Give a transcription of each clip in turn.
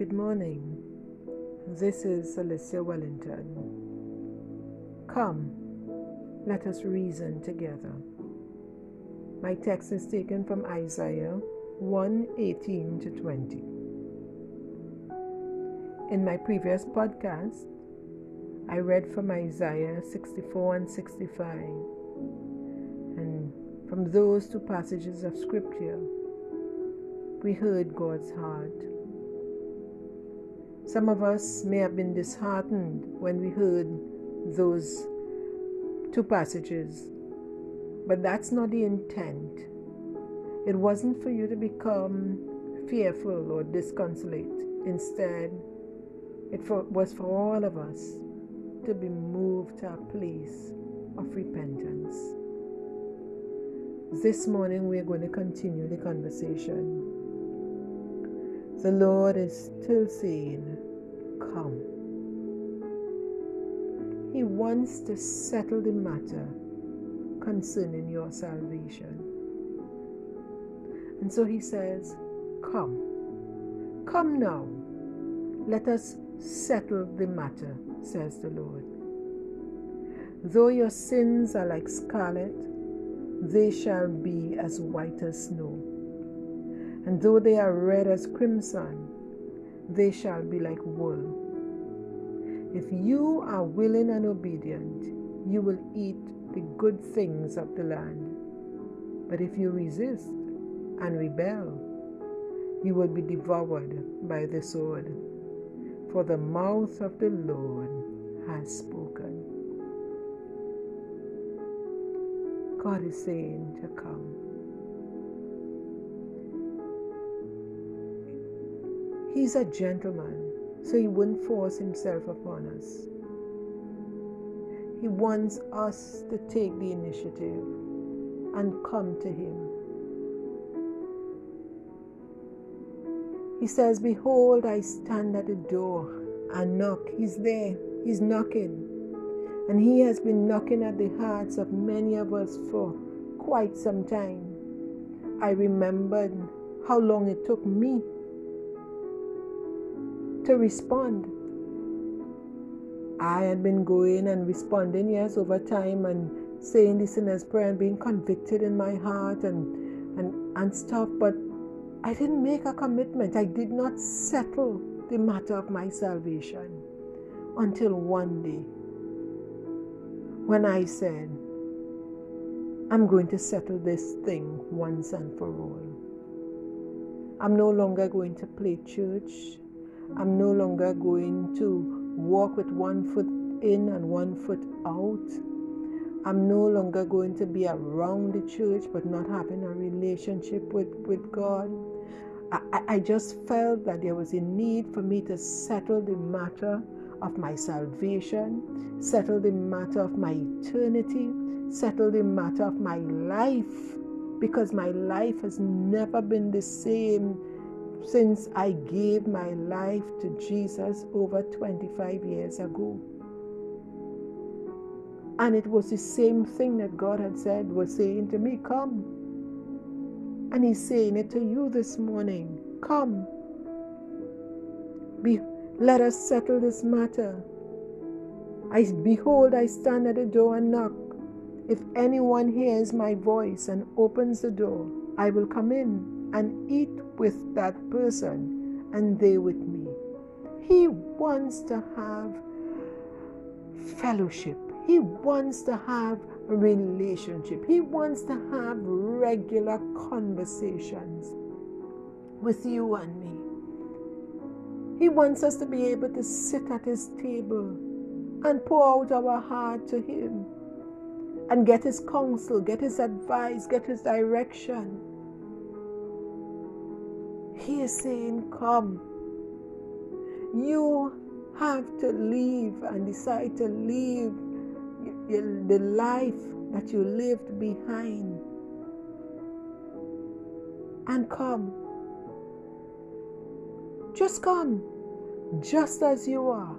Good morning. This is Alicia Wellington. Come, let us reason together. My text is taken from Isaiah 1 18 to 20. In my previous podcast, I read from Isaiah 64 and 65. And from those two passages of scripture, we heard God's heart. Some of us may have been disheartened when we heard those two passages, but that's not the intent. It wasn't for you to become fearful or disconsolate. Instead, it was for all of us to be moved to a place of repentance. This morning, we're going to continue the conversation. The Lord is still saying, Come. He wants to settle the matter concerning your salvation. And so he says, Come. Come now. Let us settle the matter, says the Lord. Though your sins are like scarlet, they shall be as white as snow. And though they are red as crimson, they shall be like wool. If you are willing and obedient, you will eat the good things of the land. But if you resist and rebel, you will be devoured by the sword. For the mouth of the Lord has spoken. God is saying to come. He's a gentleman, so he wouldn't force himself upon us. He wants us to take the initiative and come to him. He says, Behold, I stand at the door and knock. He's there, he's knocking. And he has been knocking at the hearts of many of us for quite some time. I remembered how long it took me to respond. I had been going and responding, yes, over time and saying the sinner's prayer and being convicted in my heart and, and, and stuff, but I didn't make a commitment. I did not settle the matter of my salvation until one day when I said, I'm going to settle this thing once and for all. I'm no longer going to play church. I'm no longer going to walk with one foot in and one foot out. I'm no longer going to be around the church but not having a relationship with, with God. I, I just felt that there was a need for me to settle the matter of my salvation, settle the matter of my eternity, settle the matter of my life, because my life has never been the same since I gave my life to Jesus over 25 years ago. And it was the same thing that God had said, was saying to me, Come. And He's saying it to you this morning. Come. Be, let us settle this matter. I behold, I stand at the door and knock. If anyone hears my voice and opens the door, I will come in and eat with that person and they with me. He wants to have fellowship. He wants to have a relationship. He wants to have regular conversations with you and me. He wants us to be able to sit at his table and pour out our heart to him and get his counsel, get his advice, get his direction. He is saying, Come. You have to leave and decide to leave the life that you left behind and come. Just come, just as you are.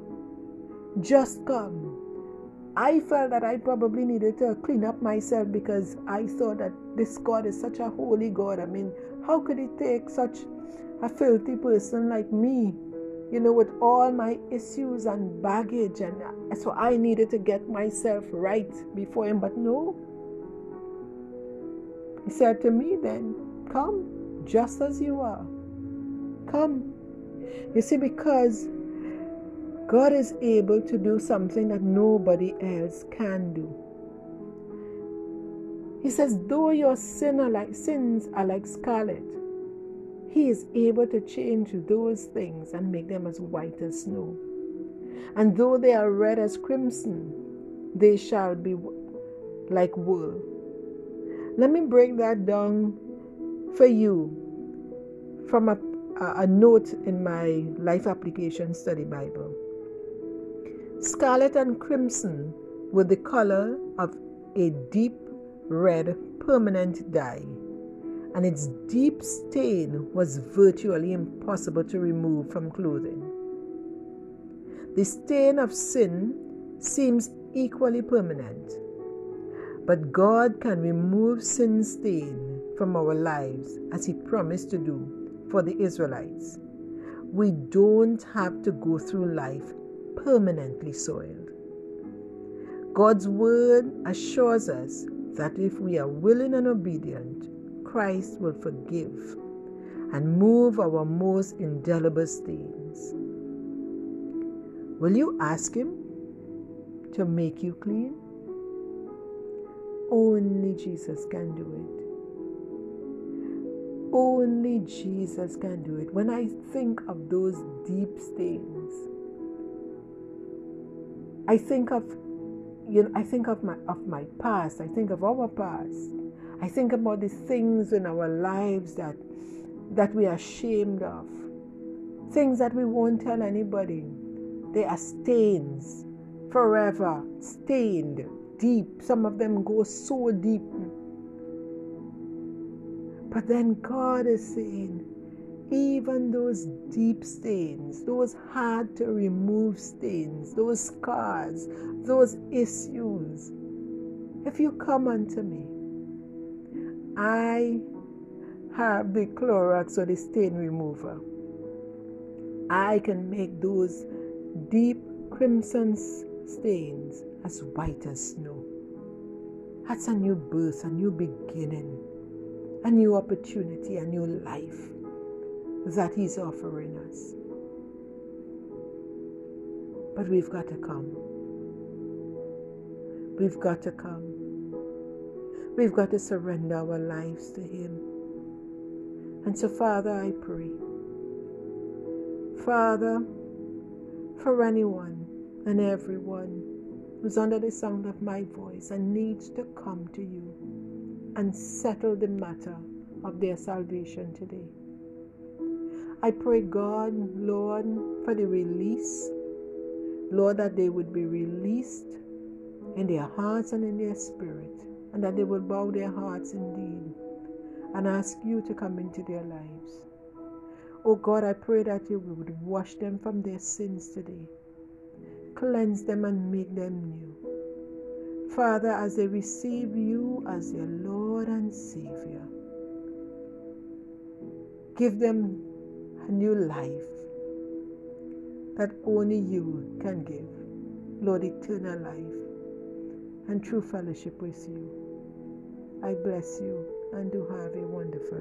Just come. I felt that I probably needed to clean up myself because I thought that this God is such a holy God. I mean, how could He take such a filthy person like me you know, with all my issues and baggage. And uh, so I needed to get myself right before Him. But no. He said to me then, Come just as you are. Come. You see, because God is able to do something that nobody else can do. He says, though your sin are like, sins are like scarlet, he is able to change those things and make them as white as snow. And though they are red as crimson, they shall be like wool. Let me break that down for you from a, a, a note in my Life Application Study Bible. Scarlet and crimson were the color of a deep red permanent dye and its deep stain was virtually impossible to remove from clothing. The stain of sin seems equally permanent, but God can remove sin stain from our lives as He promised to do for the Israelites. We don't have to go through life permanently soiled. God's word assures us that if we are willing and obedient, Christ will forgive and move our most indelible stains. Will you ask Him to make you clean? Only Jesus can do it. Only Jesus can do it. When I think of those deep stains, I think of you know, I think of my of my past. I think of our past. I think about the things in our lives that that we are ashamed of. Things that we won't tell anybody. They are stains, forever stained, deep. Some of them go so deep. But then God is saying, even those deep stains, those hard to remove stains, those scars, those issues, if you come unto me, I have the Clorox or the stain remover. I can make those deep crimson stains as white as snow. That's a new birth, a new beginning, a new opportunity, a new life that He's offering us. But we've got to come. We've got to come. We've got to surrender our lives to Him. And so, Father, I pray. Father, for anyone and everyone who's under the sound of my voice and needs to come to you and settle the matter of their salvation today. I pray, God, Lord, for the release. Lord, that they would be released in their hearts and in their spirit and that they will bow their hearts indeed and ask you to come into their lives. Oh God, I pray that you would wash them from their sins today, cleanse them and make them new. Father, as they receive you as their Lord and Savior, give them new life that only you can give. Lord, eternal life and true fellowship with you. I bless you and do have a wonderful